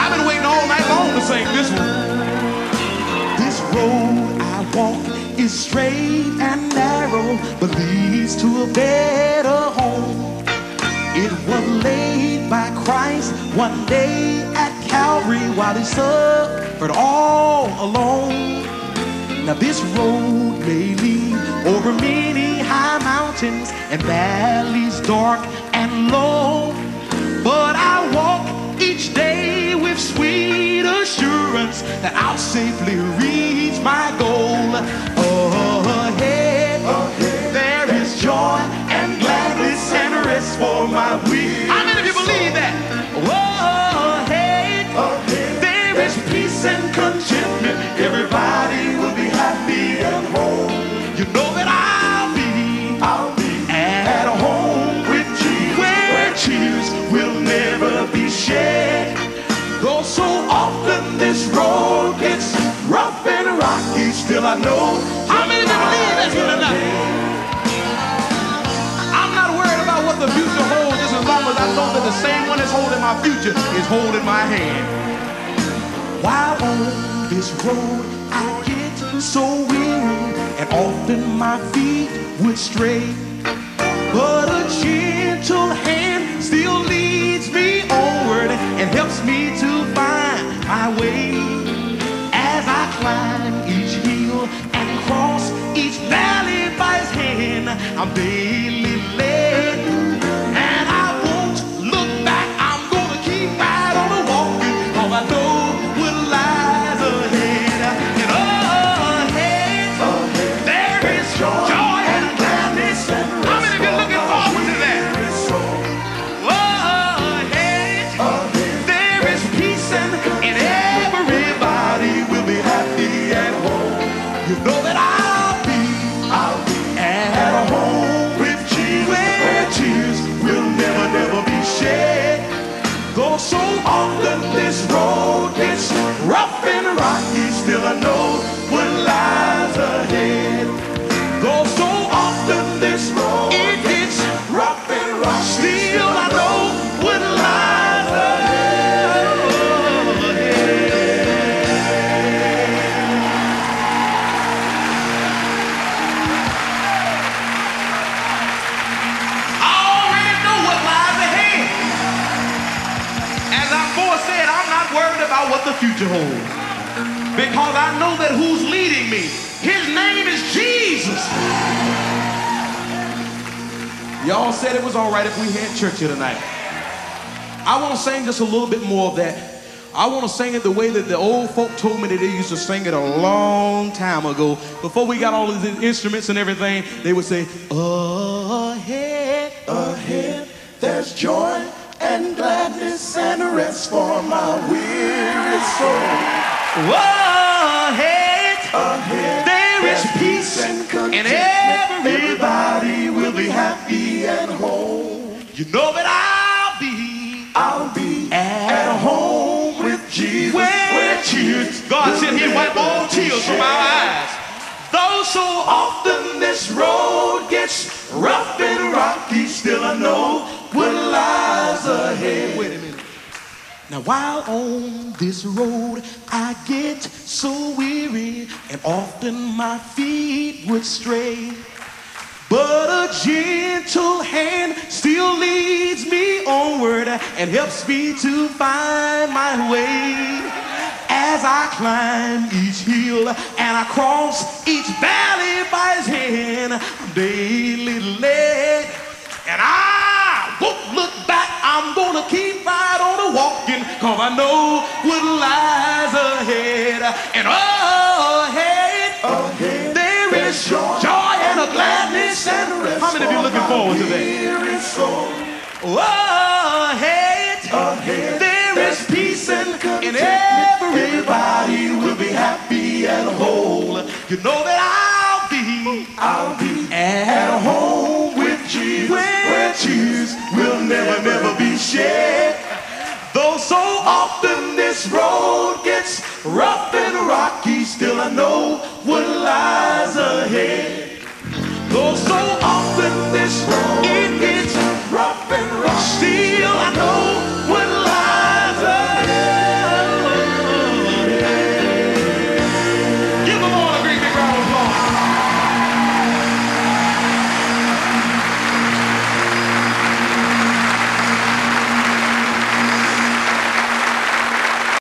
I've been waiting all night long to sing this one. This road I walk is straight and narrow, but leads to a better home. It was laid by Christ one day at Calvary while he suffered all alone. Now this road may lead over many high mountains and valleys dark and low. But I walk each day with sweet assurance that I'll safely reach my goal. Still I know. How many you believe that here tonight? I'm not worried about what the future holds, just as long as I know that the same one that's holding my future is holding my hand. While on this road I get so weary and often my feet would stray. I'm daily led. And I won't look back, I'm gonna keep right on walking, cause I know what lies ahead. And ahead, there is joy and gladness. How many of you looking forward to that? Ahead, there is peace and, and everybody will be happy at home. You know that I'll often the future holds. Because I know that who's leading me, his name is Jesus. Y'all said it was all right if we had church here tonight. I want to sing just a little bit more of that. I want to sing it the way that the old folk told me that they used to sing it a long time ago. Before we got all of these instruments and everything, they would say, Ahead, ahead, there's joy and gladness and rest for my weary soul. Ahead, ahead, there is peace and contentment. And everybody will be happy and whole. You know that I'll be, I'll be at home with Jesus. Where tears, God said He'd wipe all tears from our eyes. Though so often this road gets rough and rocky, still I know what lies ahead. Wait a minute. Now while on this road I get so weary and often my feet would stray. But a gentle hand still leads me onward and helps me to find my way. As I climb each hill and I cross each valley by his hand, I'm daily led. Cause I know what lies ahead. And ahead, ahead there is joy, joy and a gladness and rest. How many of you looking forward to that? Ahead, ahead there is peace and and everybody will be happy and whole. You know that I'll be, I'll be at home with Jesus, where tears will never, never be shed. This road gets rough and rocky, still I know what lies ahead. Though so often this road gets rough.